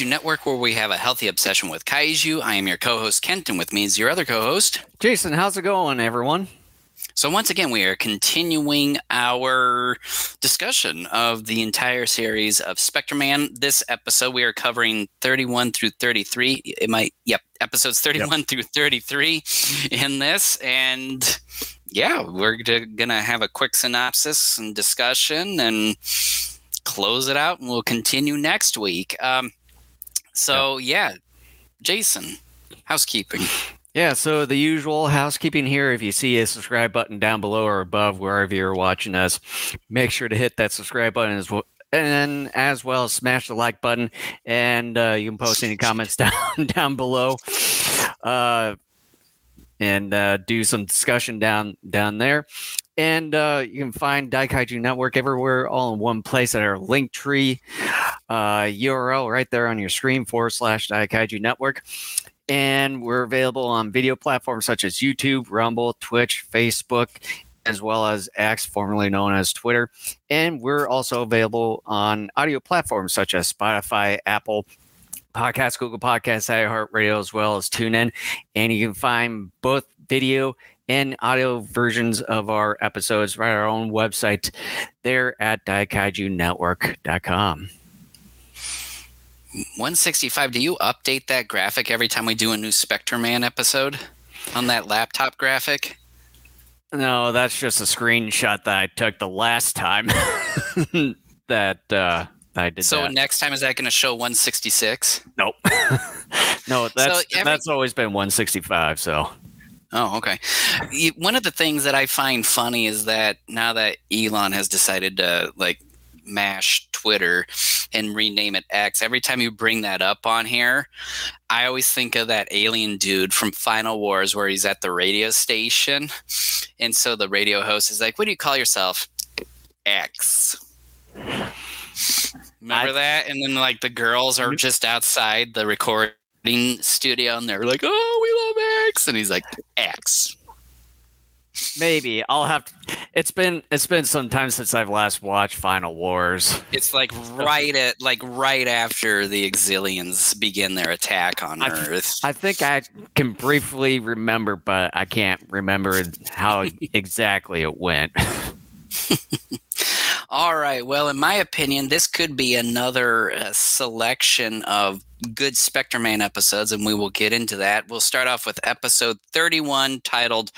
Kaiju Network, where we have a healthy obsession with kaiju. I am your co host, Kent, and with me is your other co host, Jason. How's it going, everyone? So, once again, we are continuing our discussion of the entire series of Spectre Man. This episode, we are covering 31 through 33. It might, yep, episodes 31 yep. through 33 in this. And yeah, we're going to have a quick synopsis and discussion and close it out, and we'll continue next week. Um, so, yeah, Jason, housekeeping. Yeah, so the usual housekeeping here. If you see a subscribe button down below or above wherever you're watching us, make sure to hit that subscribe button as well. And as well smash the like button, and uh, you can post any comments down down below, uh, and uh, do some discussion down down there. And uh, you can find Daikaiju Network everywhere, all in one place at our Linktree uh, URL right there on your screen forward slash Daikaiju Network and we're available on video platforms such as YouTube, Rumble, Twitch, Facebook, as well as X, formerly known as Twitter. And we're also available on audio platforms such as Spotify, Apple Podcasts, Google Podcasts, iHeartRadio, as well as TuneIn. And you can find both video and audio versions of our episodes right on our own website. There at daikaijunetwork.com. 165 do you update that graphic every time we do a new spectre man episode on that laptop graphic? No that's just a screenshot that i took the last time that uh i did so that. next time is that going to show 166 nope. No that's so every- that's always been 165 so Oh, okay. One of the things that I find funny is that now that Elon has decided to like mash Twitter and rename it X. Every time you bring that up on here, I always think of that alien dude from Final Wars where he's at the radio station. And so the radio host is like, What do you call yourself? X. Remember I, that? And then like the girls are just outside the recording studio and they're like, Oh, we love X. And he's like, X. Maybe I'll have. To, it's been it's been some time since I've last watched Final Wars. It's like right at like right after the Xiliens begin their attack on I, Earth. I think I can briefly remember, but I can't remember how exactly it went. All right. Well, in my opinion, this could be another uh, selection of good Spectre Man episodes, and we will get into that. We'll start off with episode 31 titled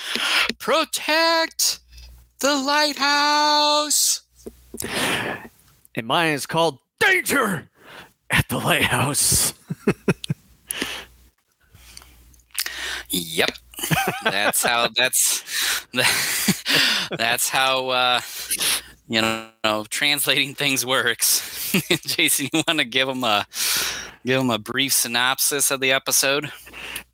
Protect the Lighthouse. And mine is called Danger at the Lighthouse. yep. That's how that's that's how uh you know translating things works. Jason, you want to give them a give them a brief synopsis of the episode?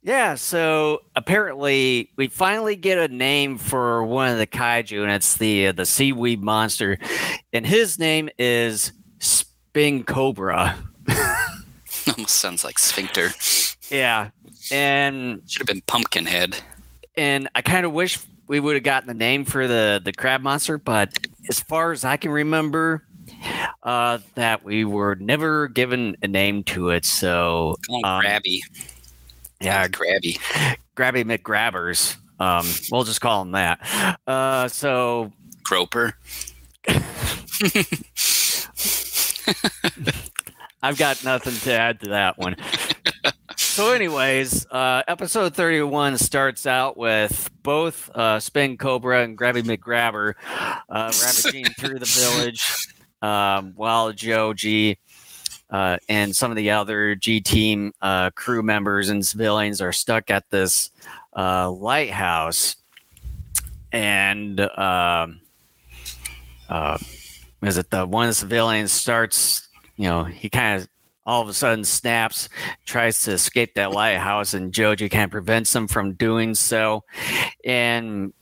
Yeah, so apparently we finally get a name for one of the kaiju, and it's the uh, the seaweed monster, and his name is Spin Cobra. Almost sounds like sphincter. Yeah, and should have been Pumpkinhead. And I kind of wish we would have gotten the name for the the crab monster, but as far as I can remember, uh, that we were never given a name to it. So oh, um, Grabby, yeah, Grabby, Grabby McGrabbers. Um, we'll just call him that. Uh, so Groper. I've got nothing to add to that one. so, anyways, uh, episode 31 starts out with both uh, Spin Cobra and Grabby McGrabber uh, ravaging through the village um, while Joji uh, and some of the other G team uh, crew members and civilians are stuck at this uh, lighthouse. And um, uh, is it the one civilians starts, you know, he kind of all of a sudden snaps, tries to escape that lighthouse, and Joji kind of prevents him from doing so. And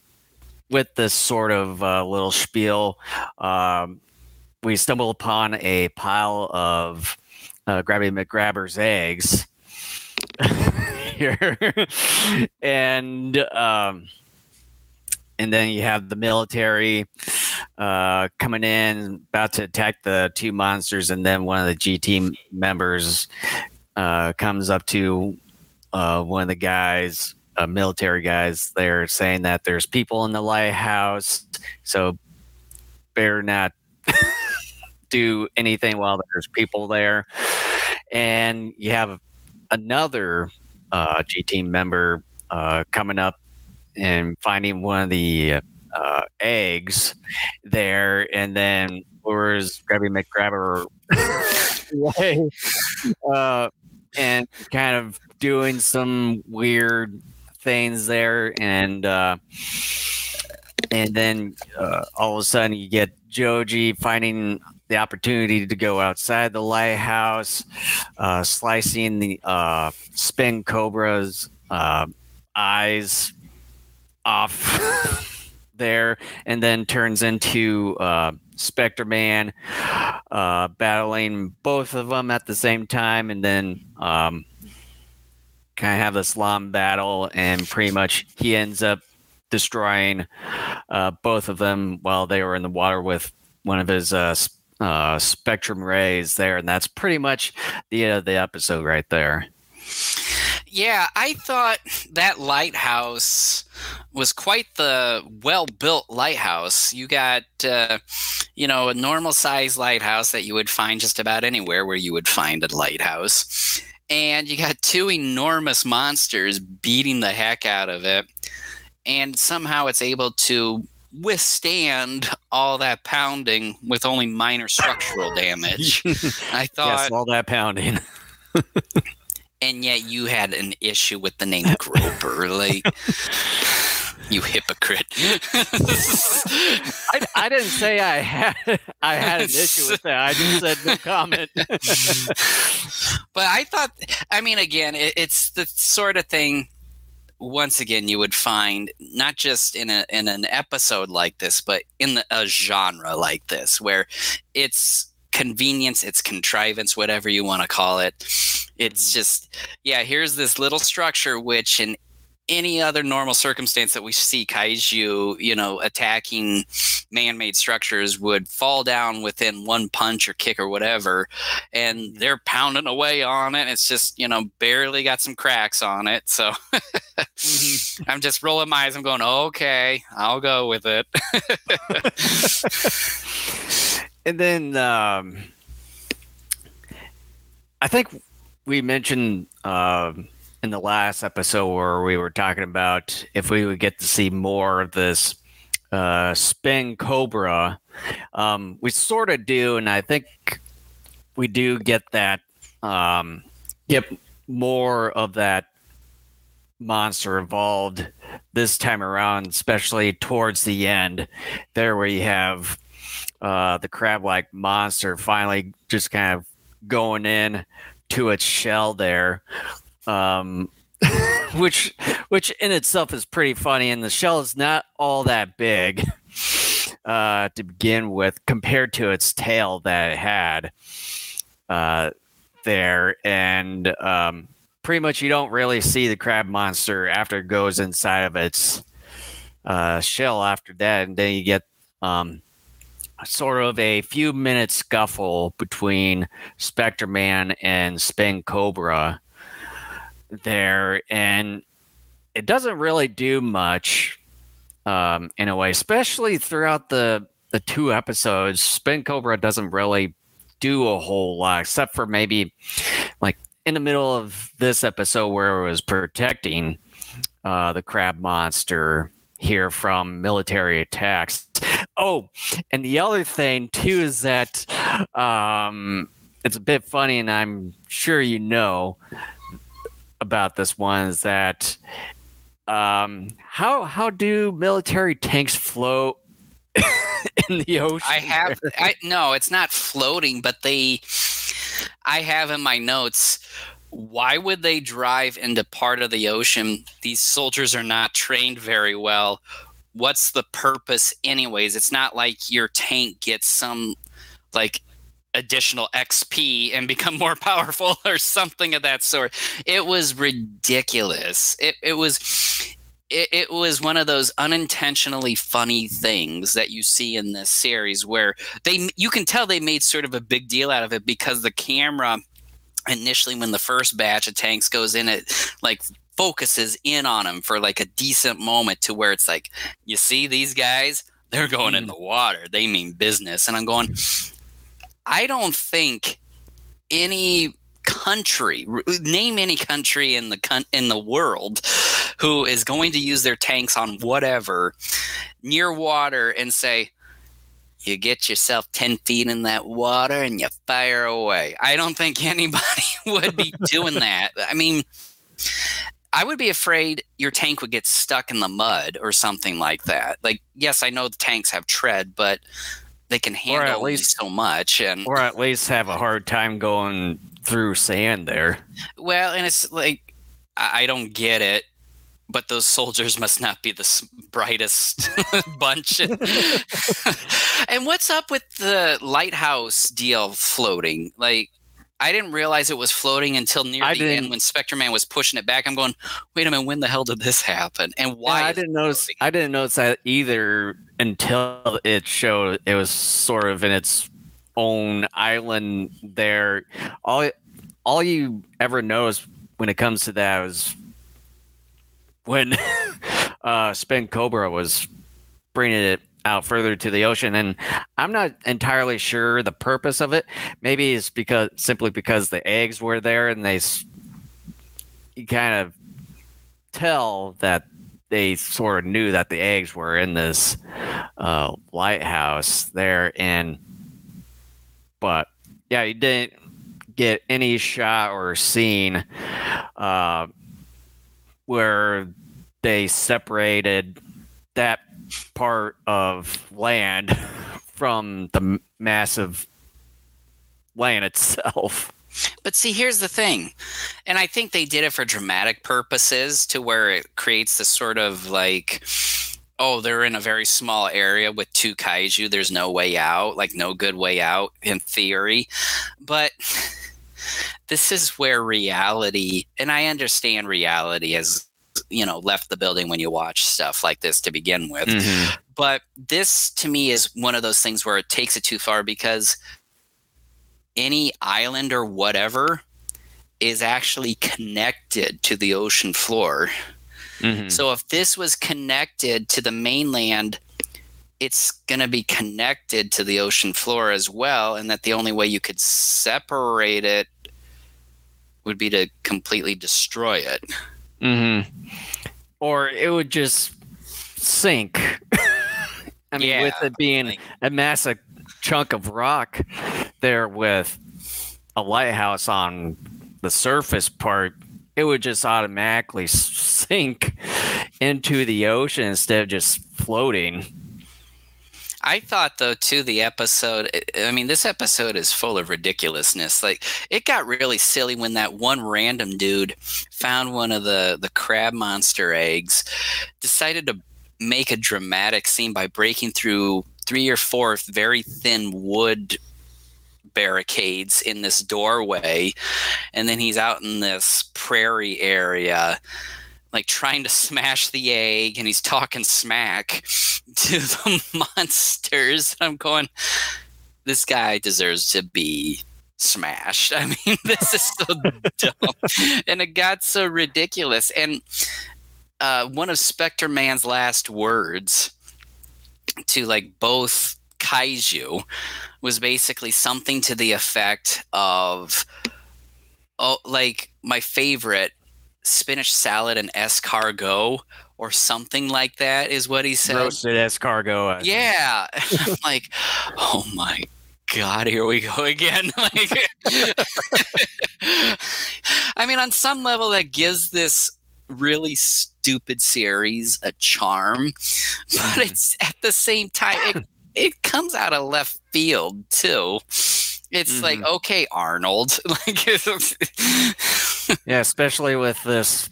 with this sort of uh, little spiel, um, we stumble upon a pile of uh, Grabby McGrabber's eggs here, and um, and then you have the military uh, coming in, about to attack the two monsters, and then one of the GT members uh, comes up to uh, one of the guys, uh, military guys, there saying that there's people in the lighthouse, so better not do anything while there's people there. And you have another uh, Team member uh, coming up and finding one of the uh, eggs there, and then lures Grabby McGrabber away, uh, and kind of doing some weird things there, and uh, and then uh, all of a sudden you get Joji finding the opportunity to go outside the lighthouse, uh, slicing the uh, spin cobra's uh, eyes off there, and then turns into uh, Spectre Man, uh, battling both of them at the same time, and then um, kind of have this long battle, and pretty much he ends up destroying uh, both of them while they were in the water with one of his uh, uh, spectrum rays there, and that's pretty much the end of the episode right there. Yeah, I thought that lighthouse was quite the well built lighthouse. You got, uh, you know, a normal size lighthouse that you would find just about anywhere where you would find a lighthouse. And you got two enormous monsters beating the heck out of it. And somehow it's able to withstand all that pounding with only minor structural damage. I thought yes, all that pounding. and yet you had an issue with the name Groper. like, you hypocrite. I, I, didn't say I had I had an issue with that. I just said no comment. but I thought, I mean, again, it, it's the sort of thing. Once again, you would find not just in a in an episode like this, but in the, a genre like this, where it's convenience, it's contrivance, whatever you want to call it. It's mm-hmm. just, yeah, here's this little structure which in any other normal circumstance that we see kaiju, you know, attacking man-made structures would fall down within one punch or kick or whatever, and they're pounding away on it. It's just, you know, barely got some cracks on it. So mm-hmm. I'm just rolling my eyes. I'm going, okay, I'll go with it. and then um, I think we mentioned uh, in the last episode where we were talking about if we would get to see more of this uh, spin cobra. Um, we sort of do, and I think we do get that. Um, get more of that monster evolved this time around, especially towards the end, there you have uh, the crab like monster finally just kind of going in to its shell there. Um, which which in itself is pretty funny and the shell is not all that big uh, to begin with compared to its tail that it had uh, there. And um, pretty much you don't really see the crab monster after it goes inside of its uh, shell after that. And then you get um, sort of a few minute scuffle between Spectre Man and Spin Cobra there, and it doesn't really do much um, in a way, especially throughout the the two episodes. Spin Cobra doesn't really do a whole lot, except for maybe like in the middle of this episode where it was protecting uh, the crab monster here from military attacks. Oh, and the other thing too is that um, it's a bit funny, and I'm sure you know about this one is that um, how how do military tanks float in the ocean? I have I no, it's not floating, but they I have in my notes why would they drive into part of the ocean? These soldiers are not trained very well. What's the purpose, anyways? It's not like your tank gets some like additional XP and become more powerful or something of that sort. It was ridiculous. It, it was it, it was one of those unintentionally funny things that you see in this series where they you can tell they made sort of a big deal out of it because the camera initially when the first batch of tanks goes in it like focuses in on them for like a decent moment to where it's like you see these guys they're going in hmm. the water they mean business and i'm going i don't think any country name any country in the in the world who is going to use their tanks on whatever near water and say you get yourself 10 feet in that water and you fire away i don't think anybody would be doing that i mean I would be afraid your tank would get stuck in the mud or something like that. Like, yes, I know the tanks have tread, but they can handle at least so much, and or at least have a hard time going through sand there. Well, and it's like I don't get it, but those soldiers must not be the brightest bunch. and what's up with the lighthouse deal floating? Like, I didn't realize it was floating until near I the didn't. end when Spectre Man was pushing it back. I'm going, wait a minute, when the hell did this happen? And why? Yeah, I didn't notice. I didn't notice that either until it showed it was sort of in its own island there. All all you ever notice when it comes to that was when uh, Spin Cobra was bringing it out further to the ocean. And I'm not entirely sure the purpose of it. Maybe it's because simply because the eggs were there and they you kind of tell that they sort of knew that the eggs were in this uh, lighthouse there. And but yeah, you didn't get any shot or scene uh, where they separated that part of land from the massive land itself. But see, here's the thing. And I think they did it for dramatic purposes to where it creates this sort of like, oh, they're in a very small area with two kaiju. There's no way out, like, no good way out in theory. But this is where reality, and I understand reality as you know left the building when you watch stuff like this to begin with mm-hmm. but this to me is one of those things where it takes it too far because any island or whatever is actually connected to the ocean floor mm-hmm. so if this was connected to the mainland it's going to be connected to the ocean floor as well and that the only way you could separate it would be to completely destroy it Mm-hmm. Or it would just sink. I mean, yeah, with it being like, a massive chunk of rock there with a lighthouse on the surface part, it would just automatically sink into the ocean instead of just floating. I thought though too the episode I mean this episode is full of ridiculousness. Like it got really silly when that one random dude found one of the the crab monster eggs, decided to make a dramatic scene by breaking through three or four very thin wood barricades in this doorway and then he's out in this prairie area like trying to smash the egg and he's talking smack to the monsters. I'm going, this guy deserves to be smashed. I mean, this is so dumb. And it got so ridiculous. And uh, one of Spectre Man's last words to like both kaiju was basically something to the effect of, oh, like my favorite spinach salad and escargot or something like that is what he said. Roasted escargot. Yeah. like, oh my God, here we go again. like, I mean, on some level, that gives this really stupid series a charm, but mm-hmm. it's at the same time, it, it comes out of left field too. It's mm-hmm. like, okay, Arnold. like, yeah, especially with this,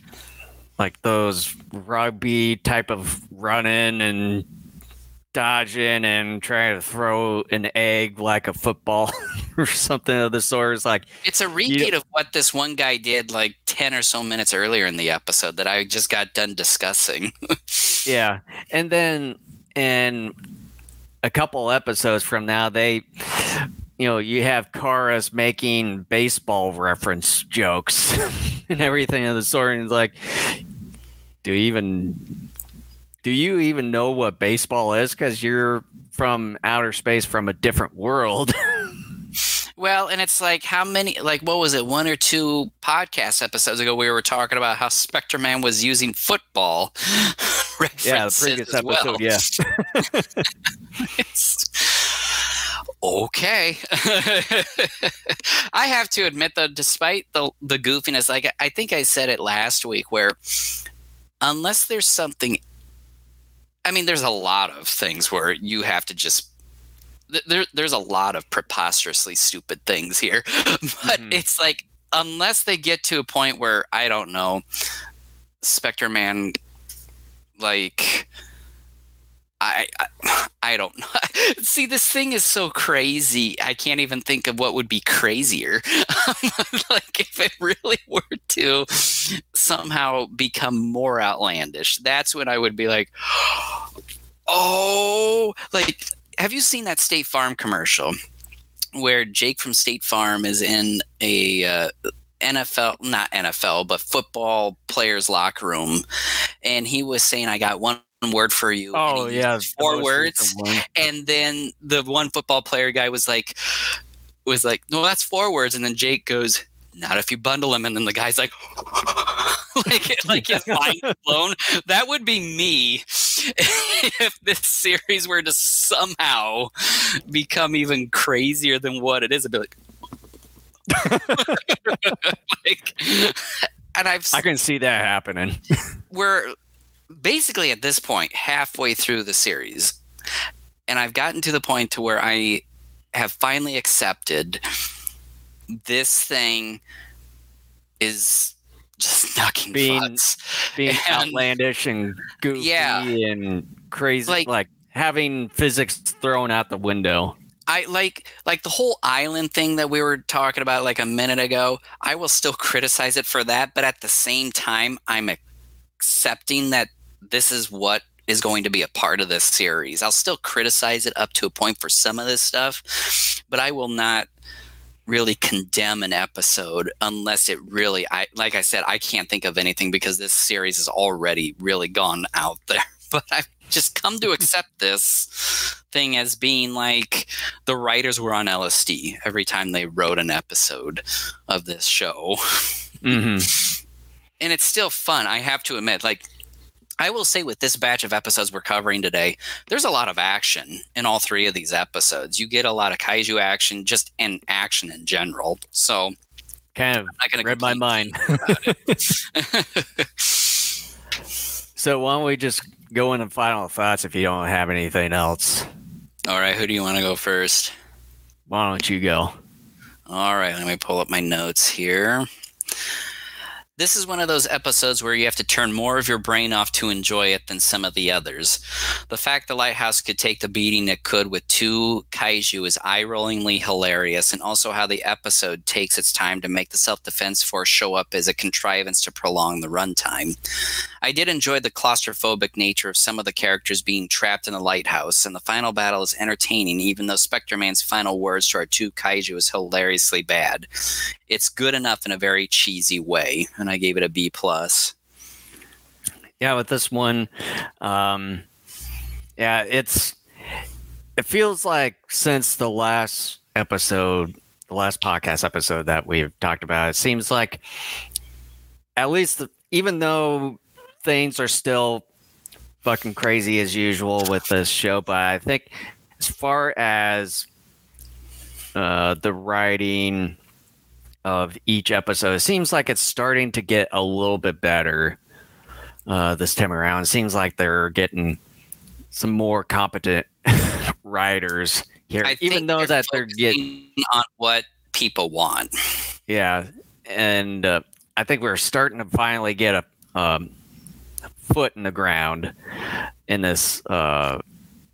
like those rugby type of running and dodging and trying to throw an egg like a football. or something of the sort. It's like it's a repeat of what this one guy did like 10 or so minutes earlier in the episode that I just got done discussing. yeah. And then in a couple episodes from now, they, you know, you have Karas making baseball reference jokes and everything of the sort. And it's like, do you even do you even know what baseball is? Because you're from outer space, from a different world. Well, and it's like how many, like, what was it, one or two podcast episodes ago, we were talking about how Spectre Man was using football. yeah, the previous episode, well. yeah. okay. I have to admit, though, despite the the goofiness, like I think I said it last week, where unless there's something, I mean, there's a lot of things where you have to just there, there's a lot of preposterously stupid things here, but mm-hmm. it's like unless they get to a point where I don't know, Spectre Man, like. I, I, I don't know. See, this thing is so crazy. I can't even think of what would be crazier. like if it really were to somehow become more outlandish, that's when I would be like, oh, like have you seen that State Farm commercial where Jake from State Farm is in a uh, NFL, not NFL, but football players' locker room, and he was saying, "I got one." word for you oh yeah four words and then the one football player guy was like was like no that's four words and then jake goes not if you bundle them and then the guy's like like like his mind blown that would be me if this series were to somehow become even crazier than what it is, I'd be like, like and I've I can see that happening. we're basically at this point halfway through the series, and I've gotten to the point to where I have finally accepted this thing is just knocking being, butts. being and, outlandish and goofy yeah, and crazy, like, like having physics thrown out the window. I like like the whole island thing that we were talking about like a minute ago. I will still criticize it for that, but at the same time, I'm accepting that this is what is going to be a part of this series. I'll still criticize it up to a point for some of this stuff, but I will not really condemn an episode unless it really I like I said I can't think of anything because this series has already really gone out there but I've just come to accept this thing as being like the writers were on LSD every time they wrote an episode of this show mm-hmm. and it's still fun I have to admit like I will say with this batch of episodes we're covering today, there's a lot of action in all three of these episodes. You get a lot of kaiju action, just in action in general. So, kind of i read my mind. so, why don't we just go into final thoughts if you don't have anything else? All right, who do you want to go first? Why don't you go? All right, let me pull up my notes here this is one of those episodes where you have to turn more of your brain off to enjoy it than some of the others. The fact the lighthouse could take the beating it could with two kaiju is eye rollingly hilarious, and also how the episode takes its time to make the self defense force show up as a contrivance to prolong the runtime. I did enjoy the claustrophobic nature of some of the characters being trapped in the lighthouse, and the final battle is entertaining, even though Spectre Man's final words to our two kaiju is hilariously bad. It's good enough in a very cheesy way and I gave it a B plus. Yeah, with this one, um, yeah, it's it feels like since the last episode, the last podcast episode that we've talked about, it seems like at least the, even though things are still fucking crazy as usual with this show, but I think as far as uh, the writing of each episode. It seems like it's starting to get a little bit better uh, this time around. It seems like they're getting some more competent writers here, I even though that they're getting on what people want. Yeah, and uh, I think we're starting to finally get a um, foot in the ground in this uh,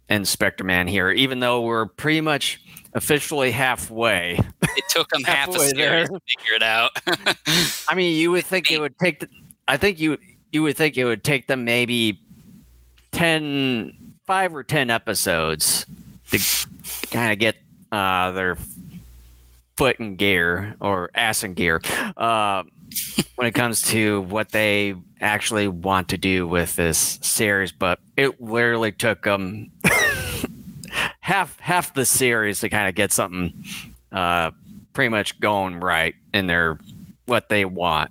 Inspector Man here, even though we're pretty much officially halfway it took them half a series to figure it out. I mean, you would think it would take. The, I think you you would think it would take them maybe 10, five or ten episodes to kind of get uh, their foot in gear or ass in gear uh, when it comes to what they actually want to do with this series. But it literally took them half half the series to kind of get something uh, pretty much going right in their what they want.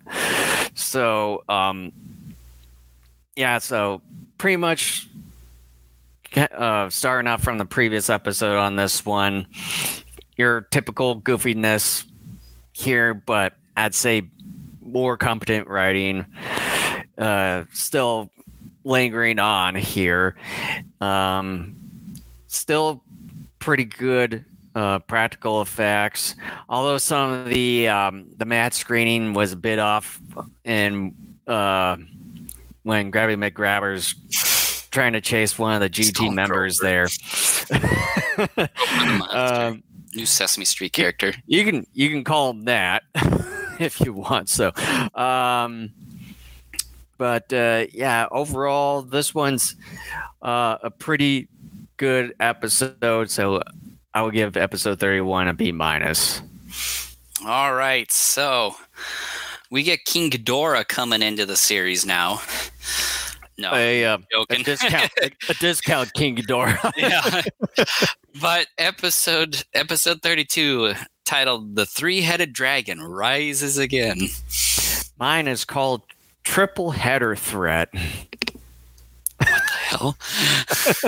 So um, yeah, so pretty much uh, starting off from the previous episode on this one, your typical goofiness here, but I'd say more competent writing. Uh, still lingering on here. Um, still pretty good uh, practical effects. Although some of the um, the matte screening was a bit off, and uh, when Grabby McGrabber's trying to chase one of the GT Stormtrooper. members there. um, New Sesame Street character. you can you can call him that if you want. So, um, but uh, yeah, overall, this one's uh, a pretty good episode. So, I will give episode thirty-one a B minus. All right, so we get King Ghidorah coming into the series now. No, A, uh, a discount, a discount King Ghidorah. yeah. but episode episode 32 titled The Three-Headed Dragon Rises Again. Mine is called Triple Header Threat. Hell.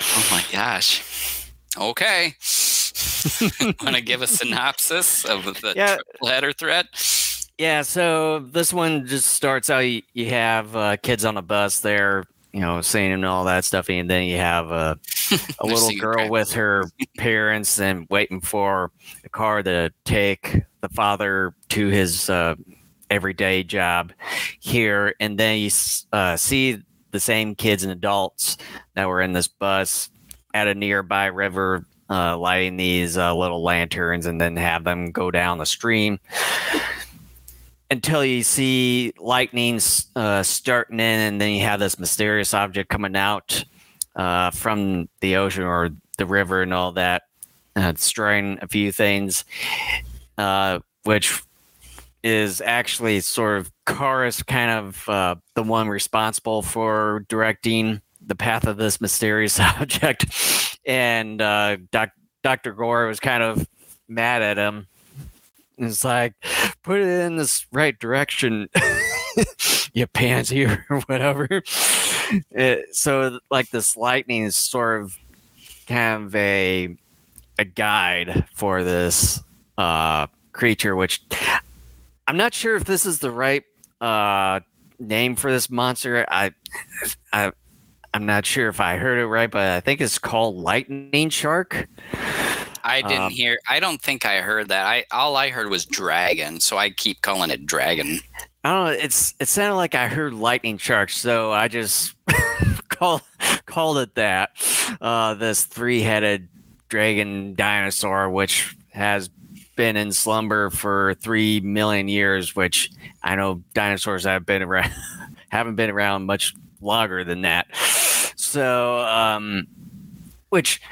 oh my gosh. Okay. Want to give a synopsis of the Yeah. triple header threat? Yeah, so this one just starts out. You, you have uh, kids on a bus there, you know, singing and all that stuff, and then you have uh, a little girl with her parents and waiting for a car to take the father to his uh, everyday job here, and then you uh, see the same kids and adults that were in this bus at a nearby river. Uh, lighting these uh, little lanterns and then have them go down the stream until you see lightning uh, starting in, and then you have this mysterious object coming out uh, from the ocean or the river and all that, uh, destroying a few things, uh, which is actually sort of Karas kind of uh, the one responsible for directing the path of this mysterious object. And uh, doc- Dr. Gori was kind of mad at him. It's like, put it in this right direction, you pansy or whatever. It- so, like, this lightning is sort of kind of a a guide for this uh, creature, which I'm not sure if this is the right uh, name for this monster. I, I, I'm not sure if I heard it right, but I think it's called lightning shark. I didn't Um, hear. I don't think I heard that. I all I heard was dragon, so I keep calling it dragon. I don't know. It's it sounded like I heard lightning shark, so I just called called it that. Uh, this three headed dragon dinosaur, which has been in slumber for three million years. Which I know dinosaurs have been around haven't been around much longer than that. So, um, which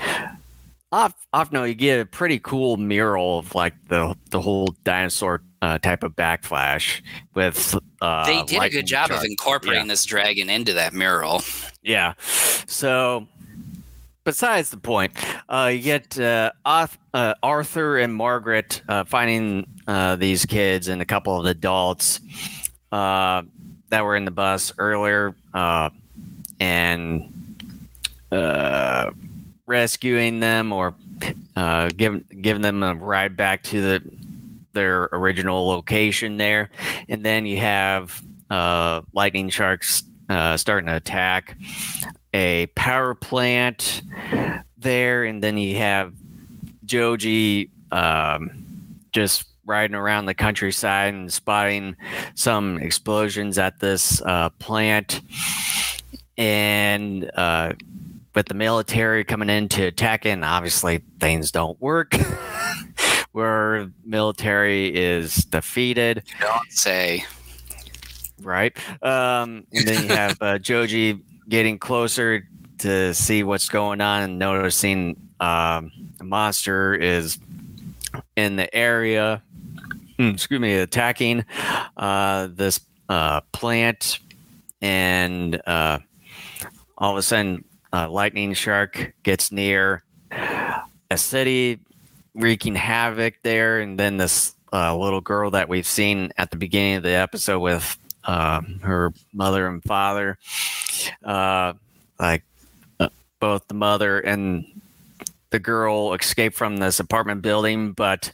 off off no, you get a pretty cool mural of like the the whole dinosaur uh, type of backflash with. Uh, they did a good job of incorporating this dragon into that mural. Yeah. So, besides the point, uh, you get uh, uh, Arthur and Margaret uh, finding uh, these kids and a couple of adults uh, that were in the bus earlier and rescuing them or giving giving them a ride back to the their original location there, and then you have lightning sharks starting to attack a power plant there, and then you have Joji um, just riding around the countryside and spotting some explosions at this uh, plant, and uh, with the military coming in to attack and obviously things don't work. where military is defeated. Don't say. Right. Um, and then you have uh, Joji getting closer to see what's going on and noticing um, a monster is in the area. Hmm, excuse me, attacking uh, this uh, plant, and uh, all of a sudden, a lightning shark gets near a city, wreaking havoc there, and then this uh, little girl that we've seen at the beginning of the episode with uh, her mother and father, uh, like uh, both the mother and the girl escape from this apartment building, but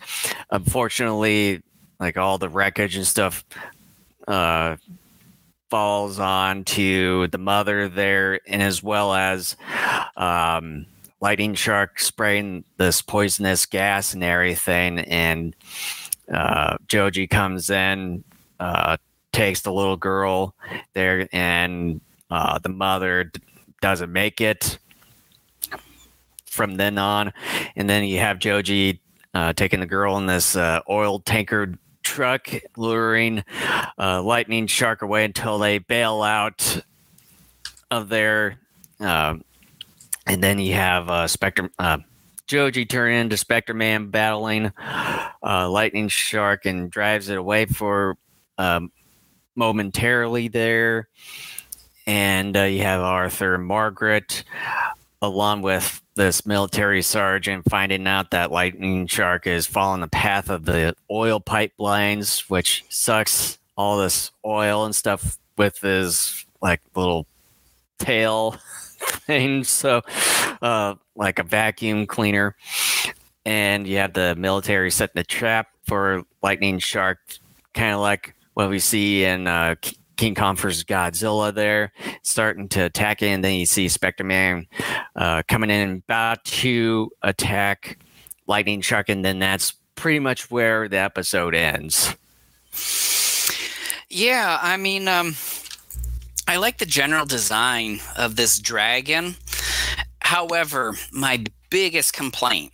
unfortunately, like all the wreckage and stuff uh, falls on to the mother there, and as well as um, lightning shark spraying this poisonous gas and everything. And uh, Joji comes in, uh, takes the little girl there, and uh, the mother d- doesn't make it from then on. And then you have Joji uh, taking the girl in this uh, oil tanker truck, luring uh, lightning shark away until they bail out of there. Um, and then you have uh, Spectre. Uh, Joji turn into Spectre Man battling Lightning Shark and drives it away for um, momentarily there. And uh, you have Arthur and Margaret along with this military sergeant finding out that lightning shark is following the path of the oil pipelines which sucks all this oil and stuff with his like little tail thing so uh, like a vacuum cleaner and you have the military setting the trap for lightning shark kind of like what we see in uh, King Kong versus Godzilla there, starting to attack and then you see Spectre Man uh, coming in about to attack Lightning Shark, and then that's pretty much where the episode ends. Yeah, I mean, um, I like the general design of this dragon. However, my biggest complaint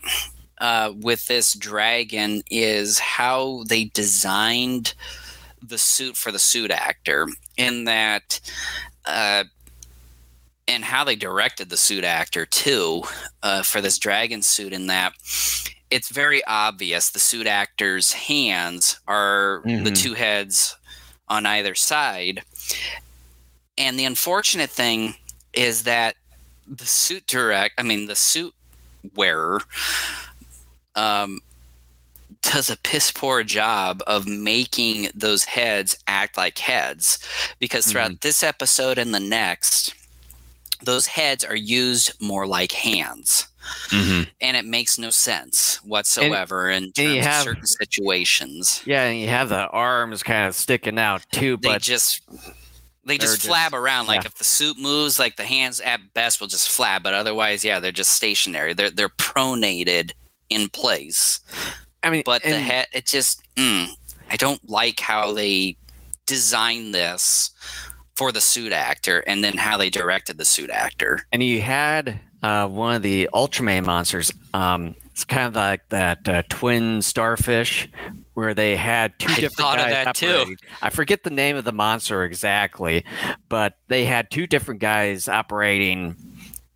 uh, with this dragon is how they designed the suit for the suit actor in that uh, and how they directed the suit actor too uh, for this dragon suit in that it's very obvious the suit actor's hands are mm-hmm. the two heads on either side and the unfortunate thing is that the suit direct i mean the suit wearer um, does a piss poor job of making those heads act like heads because throughout mm-hmm. this episode and the next those heads are used more like hands mm-hmm. and it makes no sense whatsoever and, in terms have, of certain situations yeah and you have the arms kind of sticking out too they but just they just flab around like yeah. if the suit moves like the hands at best will just flab but otherwise yeah they're just stationary they're they're pronated in place I mean, but and, the head, it just, mm, I don't like how they designed this for the suit actor and then how they directed the suit actor. And you had uh, one of the Ultraman monsters. Um, it's kind of like that uh, twin starfish where they had two I different thought guys of that operating. too. I forget the name of the monster exactly, but they had two different guys operating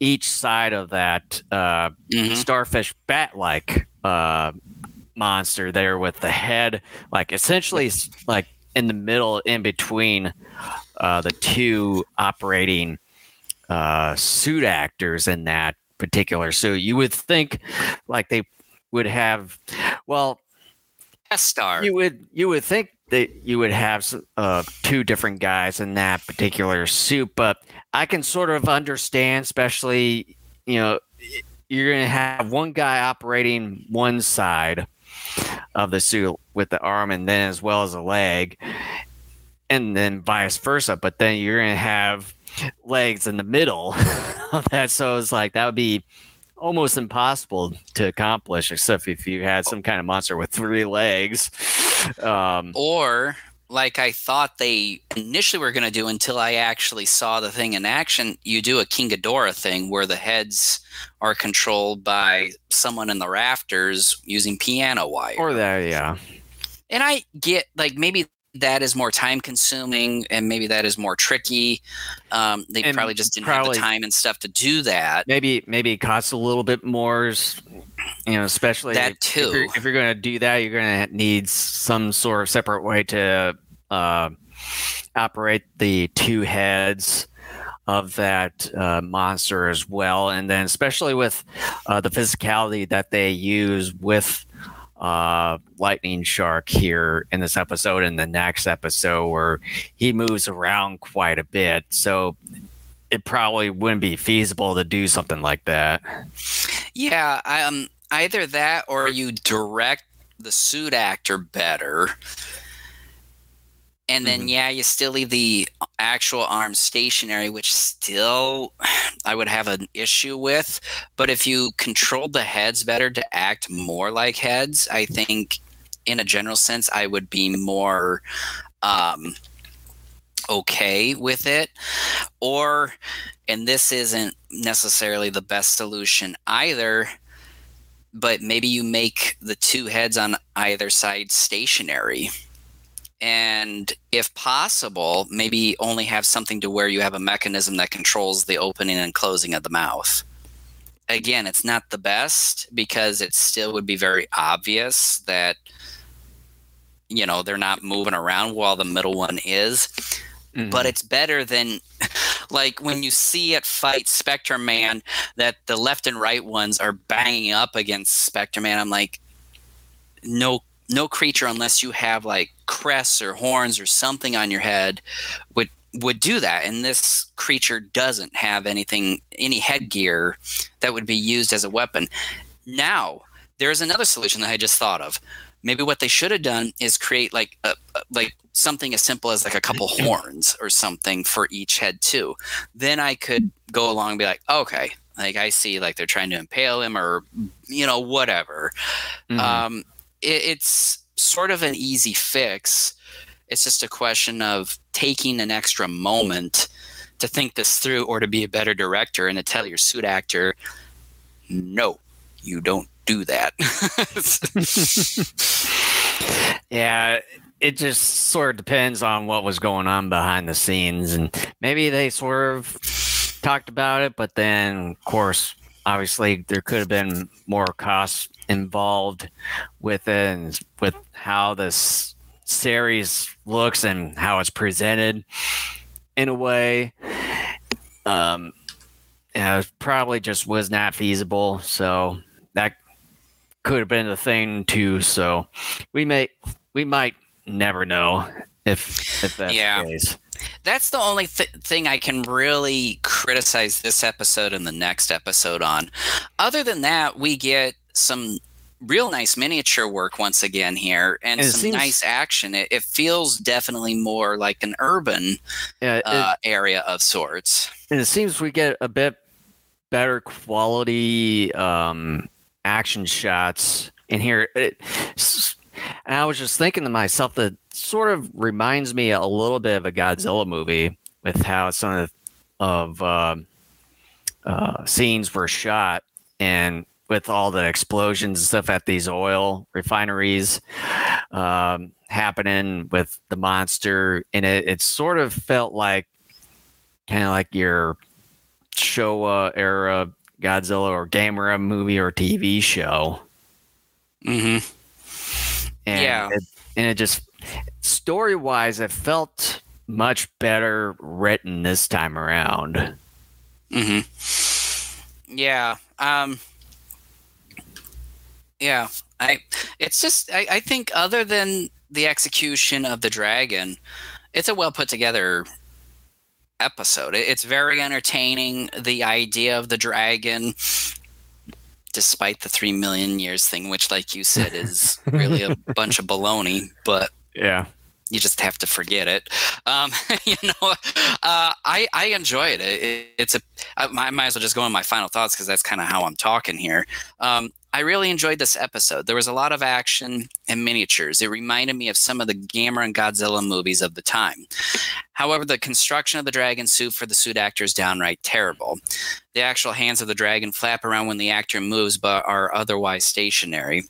each side of that uh, mm-hmm. starfish bat-like uh, monster there with the head, like essentially like in the middle, in between uh, the two operating uh, suit actors in that particular suit. You would think like they would have, well, a star. You would you would think that you would have uh, two different guys in that particular suit, but I can sort of understand, especially you know you're going to have one guy operating one side of the suit with the arm and then as well as a leg and then vice versa. But then you're to have legs in the middle of that. So it's like that would be almost impossible to accomplish except if you had some kind of monster with three legs. Um, or like I thought they initially were going to do until I actually saw the thing in action. You do a King Ghidorah thing where the heads are controlled by someone in the rafters using piano wire. Or that, yeah. And I get like maybe that is more time consuming and maybe that is more tricky. Um, they And probably just didn't have the time and stuff to do that. Maybe maybe it costs a little bit more, you know, especially That if- If you're, too. if you're going to do that, you're going to need some sort of separate way to uh, operate the two heads of that uh, monster as well, and then especially with uh, the physicality that they use with uh, Lightning Shark here in this episode and the next episode, where he moves around quite a bit, so it probably wouldn't be feasible to do something like that. Yeah, um, either that or you direct the suit actor better. And then, Mhm. yeah, you still leave the actual arm stationary, which still I would have an issue with. But if you controlled the heads better to act more like heads, I think in a general sense, I would be more um, okay with it. Or, and this isn't necessarily the best solution either, but maybe you make the two heads on either side stationary. And if possible, maybe only have something to where you have a mechanism that controls the opening and closing of the mouth. Again, it's not the best because it still would be very obvious that you know they're not moving around while the middle one is but mm-hmm. it's better than like when you see it fight Spectre Man that the left and right ones are banging up against Spectre Man. I'm like, no, no creature unless you have like crests or horns or something on your head would would do that. And this creature doesn't have anything, any headgear that would be used as a weapon. Now, there's another solution that I just thought of. Maybe what they should have done is create like a, like something as simple as like a couple horns or something for each head too. Then I could go along and be like, okay, like I see like they're trying to impale him or you know whatever. Mhm. Um, it, it's sort of an easy fix. It's just a question of taking an extra moment to think this through or to be a better director and to tell your suit actor, no, you don't do that. Yeah, it just sort of depends on what was going on behind the scenes, and maybe they sort of talked about it, but then, of course, obviously there could have been more costs involved with it, and with how this series looks and how it's presented in a way. Um, it probably just was not feasible, so that could have been the thing too. So we may we might never know if if that's Yeah. the case. That's the only th- thing I can really criticize this episode and the next episode on. Other than that, we get some real nice miniature work once again here and, And some seems- nice action. It, it feels definitely more like an urban Yeah, it, uh, area of sorts. and it seems we get a bit better quality um, action shots in here. It, and I was just thinking to myself that sort of reminds me a little bit of a Godzilla movie with how some of of um uh, scenes were shot and with all the explosions and stuff at these oil refineries um, happening with the monster and it, it sort of felt like kind of like your Showa era Godzilla or Gamera movie or TV show. hmm And Yeah. It, and it just story wise, it felt much better written this time around. hmm Yeah. Um, yeah. I. It's just. I, I think other than the execution of the dragon, it's a well put together episode. It- It's very entertaining. The idea of the dragon, despite the three million years thing, which, like you said, is really a bunch of baloney, but Yeah. you just have to forget it. Um, you know, uh, I I enjoy it. it it's a I might, might as well just go on my final thoughts because that's kind of how I'm talking here. Um, I really enjoyed this episode. There was a lot of action and miniatures. It reminded me of some of the Gamera and Godzilla movies of the time. However, the construction of the dragon suit for the suit actor is downright terrible. The actual hands of the dragon flap around when the actor moves but are otherwise stationary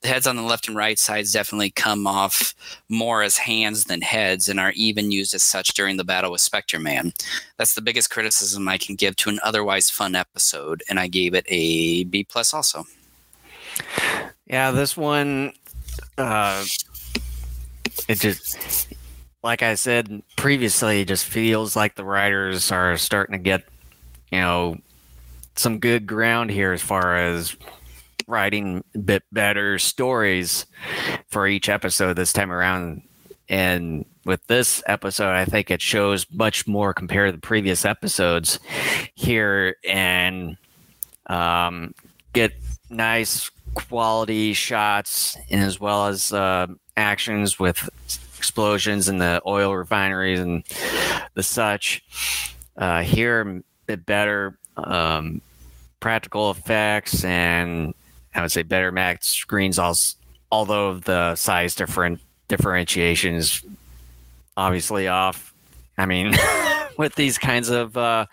the heads on the left and right sides definitely come off more as hands than heads and are even used as such during the battle with Spectre Man. That's the biggest criticism I can give to an otherwise fun episode, and I gave it a B plus also. Yeah, this one uh it just like I said previously, it just feels like the writers are starting to get, you know, some good ground here as far as writing a bit better stories for each episode this time around. And with this episode, I think it shows much more compared to the previous episodes here and um, get nice quality shots and as well as uh, actions with explosions in the oil refineries and the such. Uh, here, a better um, practical effects and I would say better max screens, although the size different differentiation is obviously off. I mean, with these kinds of uh,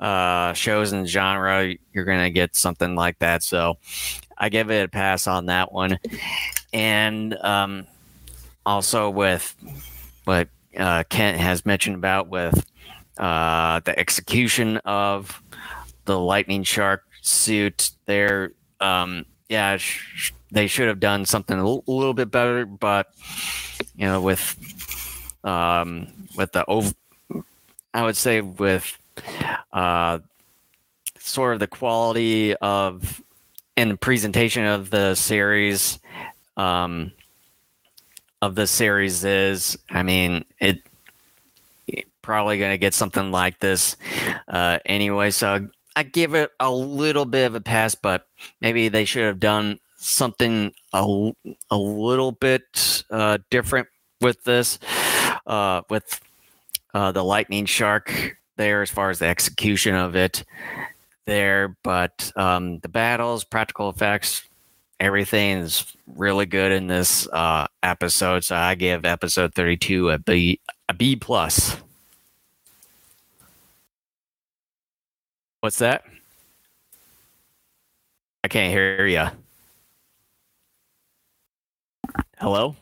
uh, shows and genre, you're to get something like that. So I give it a pass on that one. And um, also with what uh, Kent has mentioned about with uh, the execution of the lightning shark suit there um, yeah, sh- they should have done something a l- little bit better. But you know, with um, with the I would say with uh, sort of the quality of and the presentation of the series um, of the series is, I mean, it probably going to get something like this uh, anyway. So I give it a little bit of a pass, but maybe they should have done something a, a little bit uh, different with this, uh, with uh, the lightning shark there as far as the execution of it there. But um, the battles, practical effects, everything is really good in this uh, episode. So I give episode 32 a B, a B plus. What's that? I can't hear you. Hello?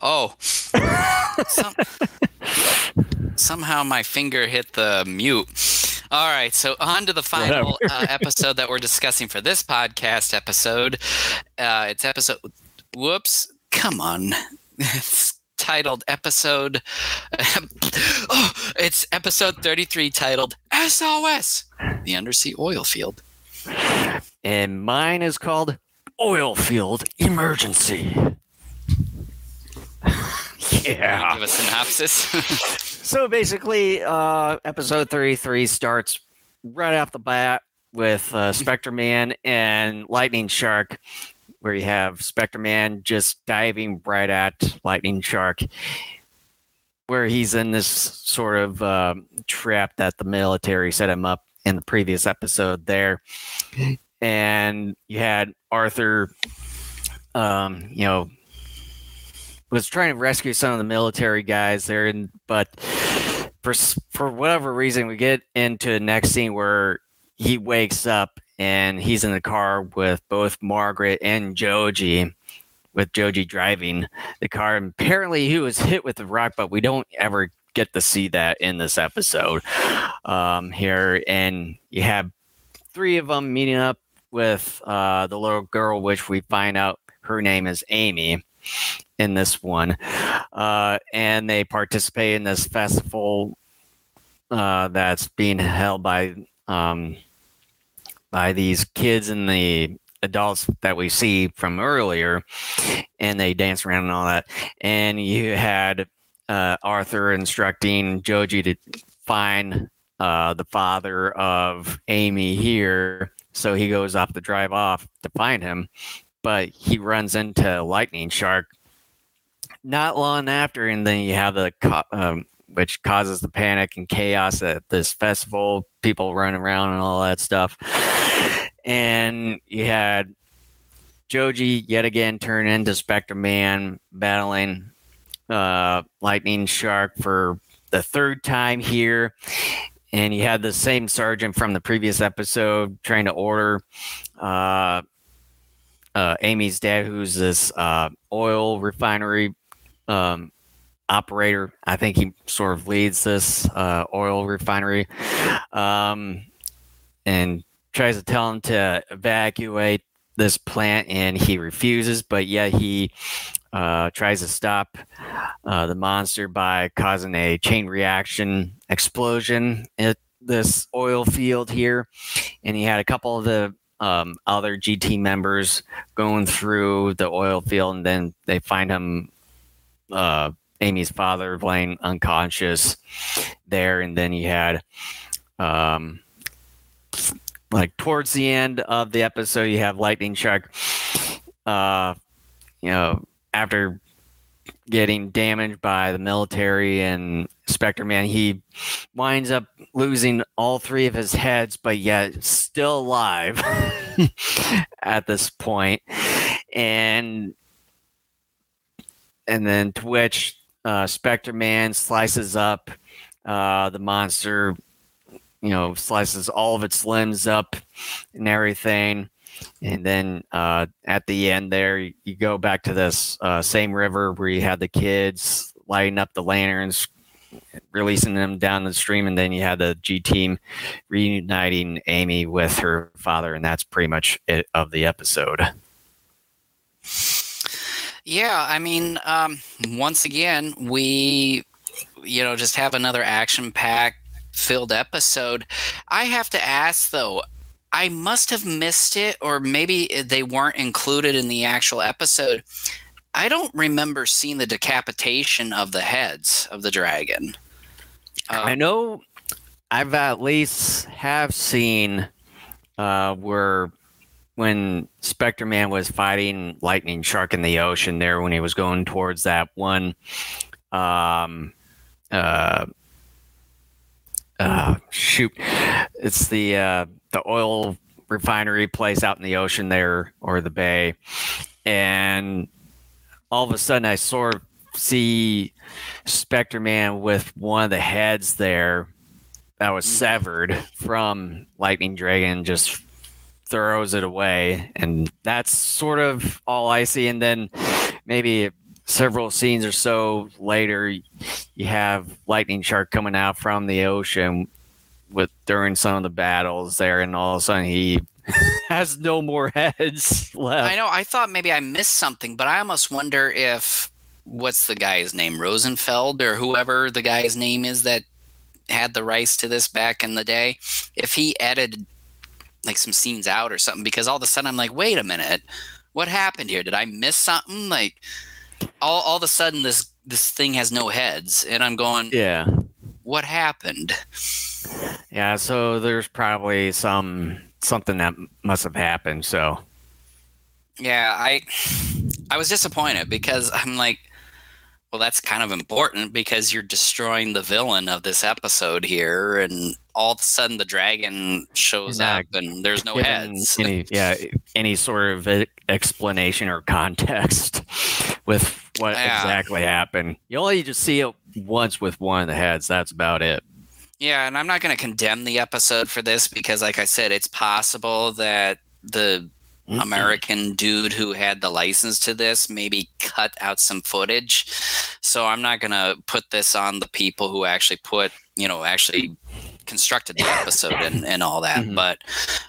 Oh. Some, somehow my finger hit the mute. All right, so on to the final uh, episode that we're discussing for this podcast episode. Uh, it's episode. Whoops! Come on, it's titled episode. oh, it's episode 33 titled SOS, the undersea oil field. And mine is called Oil Field Emergency. yeah. Give a synopsis. so basically, uh, episode 33 starts right off the bat with uh, Spectre Man and Lightning Shark where you have Spectre Man just diving right at Lightning Shark, where he's in this sort of uh, trap that the military set him up in the previous episode there. And you had Arthur, um, you know, was trying to rescue some of the military guys there, and but for for whatever reason, we get into the next scene where he wakes up and he's in the car with both Margaret and Joji, with Joji driving the car. And apparently, he was hit with the rock, but we don't ever get to see that in this episode um, here. And you have three of them meeting up with uh, the little girl, which we find out her name is Amy in this one. Uh, and they participate in this festival uh, that's being held by um, by these kids and the adults that we see from earlier, and they dance around and all that. And you had uh, Arthur instructing Joji to find uh, the father of Amy here. So he goes off the drive off to find him, but he runs into Lightning Shark not long after, and then you have the um, which causes the panic and chaos at this festival, people running around and all that stuff. And you had Joji yet again turn into Spectre Man, battling uh, Lightning Shark for the third time here. And you had the same sergeant from the previous episode trying to order uh, uh, Amy's dad, who's this uh, oil refinery um, operator. I think he sort of leads this uh, oil refinery um, and tries to tell him to evacuate this plant, and he refuses. But yet he uh, tries to stop uh, the monster by causing a chain reaction explosion at this oil field here. And he had a couple of the um, other GT members going through the oil field, and then they find him uh, Amy's father laying unconscious there, and then you had um, like towards the end of the episode, you have Lightning Shark. Uh, you know, after getting damaged by the military and Spectre Man, he winds up losing all three of his heads, but yet still alive at this point. And and then Twitch uh, Spectre Man slices up uh, the monster, you know, slices all of its limbs up and everything. And then uh, at the end, there you go back to this uh, same river where you had the kids lighting up the lanterns, releasing them down the stream, and then you had the G team reuniting Amy with her father, and that's pretty much it of the episode. Yeah, I mean, um, once again, we, you know, just have another action packed filled episode. I have to ask though, I must have missed it, or maybe they weren't included in the actual episode. I don't remember seeing the decapitation of the heads of the dragon. Uh, I know I've at least have seen uh, where when Spectre Man was fighting Lightning Shark in the ocean there when he was going towards that one um uh uh shoot it's the uh the oil refinery place out in the ocean there or the bay and all of a sudden I sort of see Spectre Man with one of the heads there that was mm. severed from Lightning Dragon just throws it away, and that's sort of all I see. And then maybe several scenes or so later, you have Lightning Shark coming out from the ocean with during some of the battles there, and all of a sudden he has no more heads left. I know. I thought maybe I missed something, but I almost wonder if what's the guy's name, Rosenfeld or whoever the guy's name is that had the rights to this back in the day, if he edited like some scenes out or something because all of a sudden I'm like, wait a minute, what happened here? Did I miss something? Like all all of a sudden this this thing has no heads, and I'm going, yeah, what happened? Yeah, so there's probably some something that must have happened. So yeah, I I was disappointed because I'm like, well, that's kind of important because you're destroying the villain of this episode here, and all of a sudden the dragon shows up and there's no heads. Any, yeah, any sort of explanation or context with what yeah. exactly happened. You only just see it once with one of the heads. That's about it. Yeah, and I'm not going to condemn the episode for this because, like I said, it's possible that the Mm-hmm. American dude who had the license to this maybe cut out some footage. So I'm not going to put this on the people who actually put, you know, actually constructed the episode and, and all that. Mm-hmm. But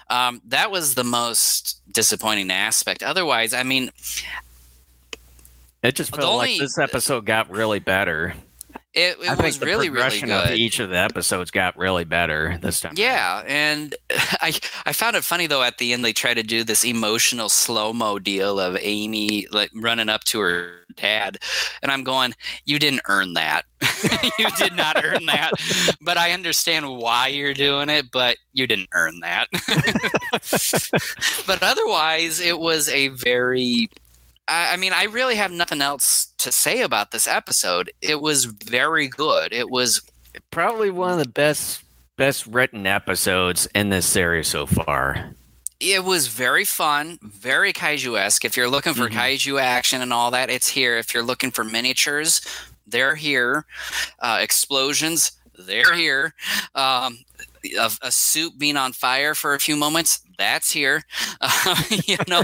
um, that was the most disappointing aspect. Otherwise, I mean, it just felt only, like this episode got really better. It, it I was really, really good. Of each of the episodes got really better this time. Yeah, and I I found it funny though. At the end, they try to do this emotional slow mo deal of Amy like running up to her dad, and I'm going, "You didn't earn that. you did not earn that." But I understand why you're doing it, but you didn't earn that. but otherwise, it was a very I, I mean, I really have nothing else to say about this episode. It was very good. It was Probably one of the best best written episodes in this series so far. it was very fun, very kaiju esque. If you're looking for Mhm. kaiju action and all that, it's here. If you're looking for miniatures, they're here. Uh, explosions, they're here. Um, a, a suit being on fire for a few moments, that's here. Uh, you know,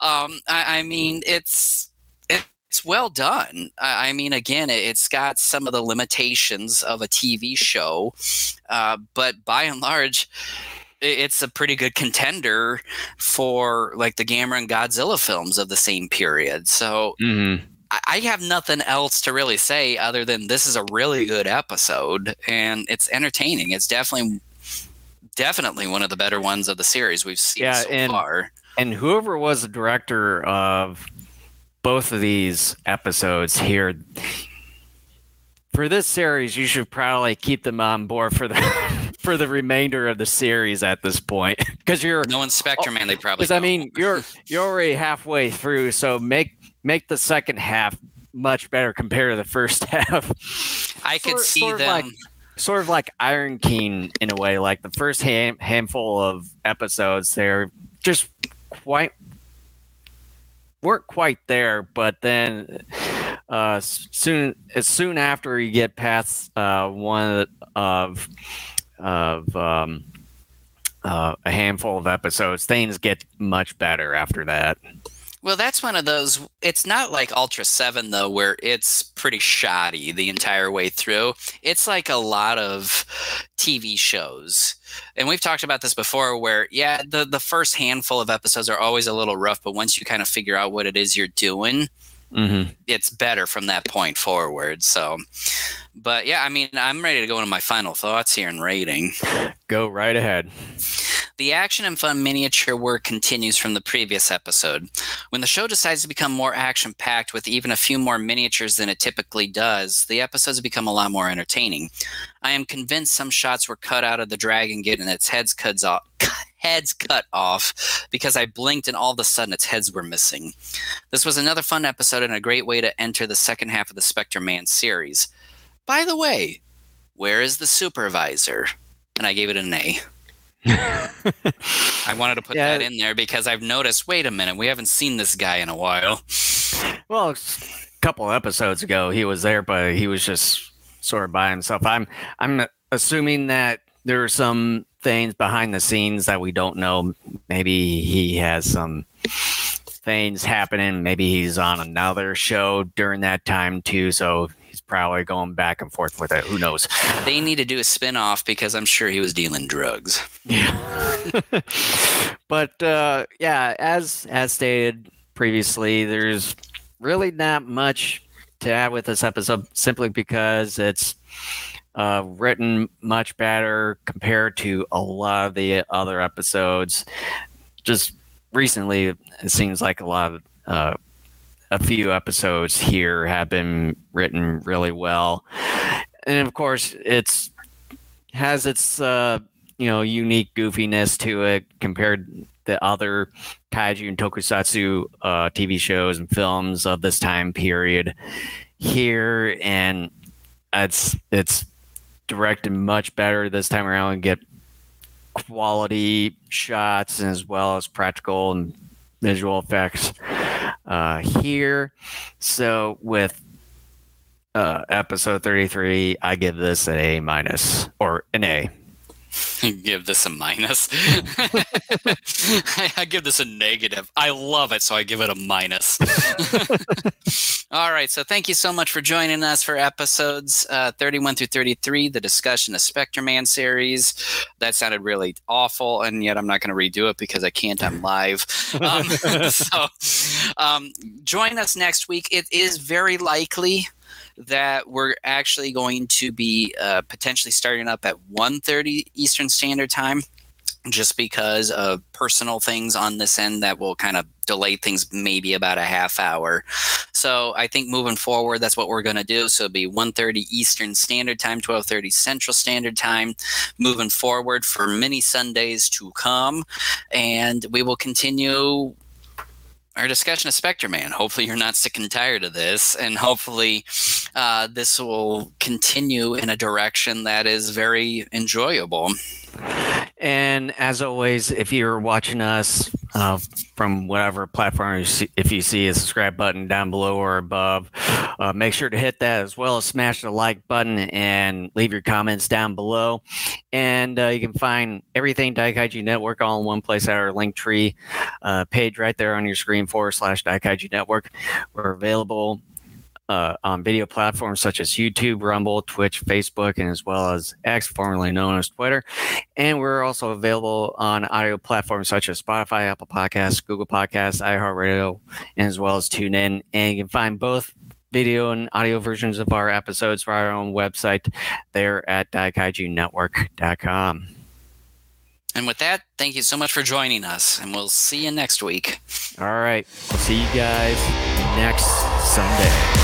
um, I, I mean, it's it's well done. I, I mean, again, it, it's got some of the limitations of a TV show, uh, but by and large, it's a pretty good contender for like the Gamera and Godzilla films of the same period. So Mm-hmm. I have nothing else to really say other than this is a really good episode and it's entertaining. It's definitely definitely one of the better ones of the series we've seen Yeah, so and- far. And whoever was the director of both of these episodes here, for this series, you should probably keep them on board for the for the remainder of the series at this point, because you're No one's Spectre Man, they probably. Because I mean, you're you're already halfway through, so make make the second half much better compared to the first half. I could sort- see sort them. like- Sort of like Iron King in a way. Like the first ham- handful of episodes, they're just quite weren't quite there, but then uh, soon as soon after you get past uh, one of of um, uh, a handful of episodes, things get much better after that. Well, that's one of those. It's not like Ultra 7, though, where it's pretty shoddy the entire way through. It's like a lot of TV shows. And we've talked about this before where, yeah, the, the first handful of episodes are always a little rough, but once you kind of figure out what it is you're doing, Mm-hmm. it's better from that point forward. So, but yeah, I mean, I'm ready to go into my final thoughts here and rating. Go right ahead. The action and fun miniature work continues from the previous episode. When the show decides to become more action packed with even a few more miniatures than it typically does, the episodes become a lot more entertaining. I am convinced some shots were cut out of the dragon getting its heads cut off. Heads cut off because I blinked and all of a sudden its heads were missing. This was another fun episode and a great way to enter the second half of the Spectre Man series. By the way, where is the supervisor? And I gave it an A. I wanted to put Yeah. that in there because I've noticed. Wait a minute, we haven't seen this guy in a while. well, a couple episodes ago, he was there, but he was just sort of by himself. I'm I'm assuming that there are some things behind the scenes that we don't know. Maybe he has some things happening. Maybe he's on another show during that time too. So he's probably going back and forth with it. Who knows? They need to do a spin-off because I'm sure he was dealing drugs. Yeah. but uh, yeah, as as stated previously, there's really not much to add with this episode simply because it's uh, written much better compared to a lot of the other episodes. Just recently, it seems like a lot of uh, a few episodes here have been written really well, and of course, it's has its uh, you know unique goofiness to it compared to other kaiju and tokusatsu uh, TV shows and films of this time period here, and it's it's directed much better this time around and get quality shots as well as practical and visual effects uh, here. So with uh, episode 33, I give this an A minus or an A. give this a minus. I, I give this a negative. I love it, so I give it a minus. All right, so thank you so much for joining us for episodes uh, 31 through 33, the discussion of Spectre Man series. That sounded really awful, and yet I'm not going to redo it because I can't. I'm live. Um, so um, join us next week. It is very likely that we're actually going to be uh, potentially starting up at 1.30 eastern standard time just because of personal things on this end that will kind of delay things maybe about a half hour. So i think moving forward that's what we're going to do. So it'll be 1.30 eastern standard time 12.30 central standard time. Moving forward for many sundays to come and we will continue our discussion of Spectre Man. Hopefully, you're not sick and tired of this, and hopefully, uh, this will continue in a direction that is very enjoyable. And as always, if you're watching us uh, from whatever platform, you see, if you see a subscribe button down below or above, uh, make sure to hit that as well as smash the like button and leave your comments down below. And uh, you can find everything Daikaiju Network all in one place at our Linktree uh, page right there on your screen forward slash Daikaiju Network. We're available uh, on video platforms such as YouTube, Rumble, Twitch, Facebook, and as well as X, formerly known as Twitter. And we're also available on audio platforms such as Spotify, Apple Podcasts, Google Podcasts, iHeartRadio, and as well as TuneIn. And you can find both video and audio versions of our episodes for our own website there at daikaijunetwork.com. And with that, thank you so much for joining us, and we'll see you next week. All right. We'll see you guys next Sunday.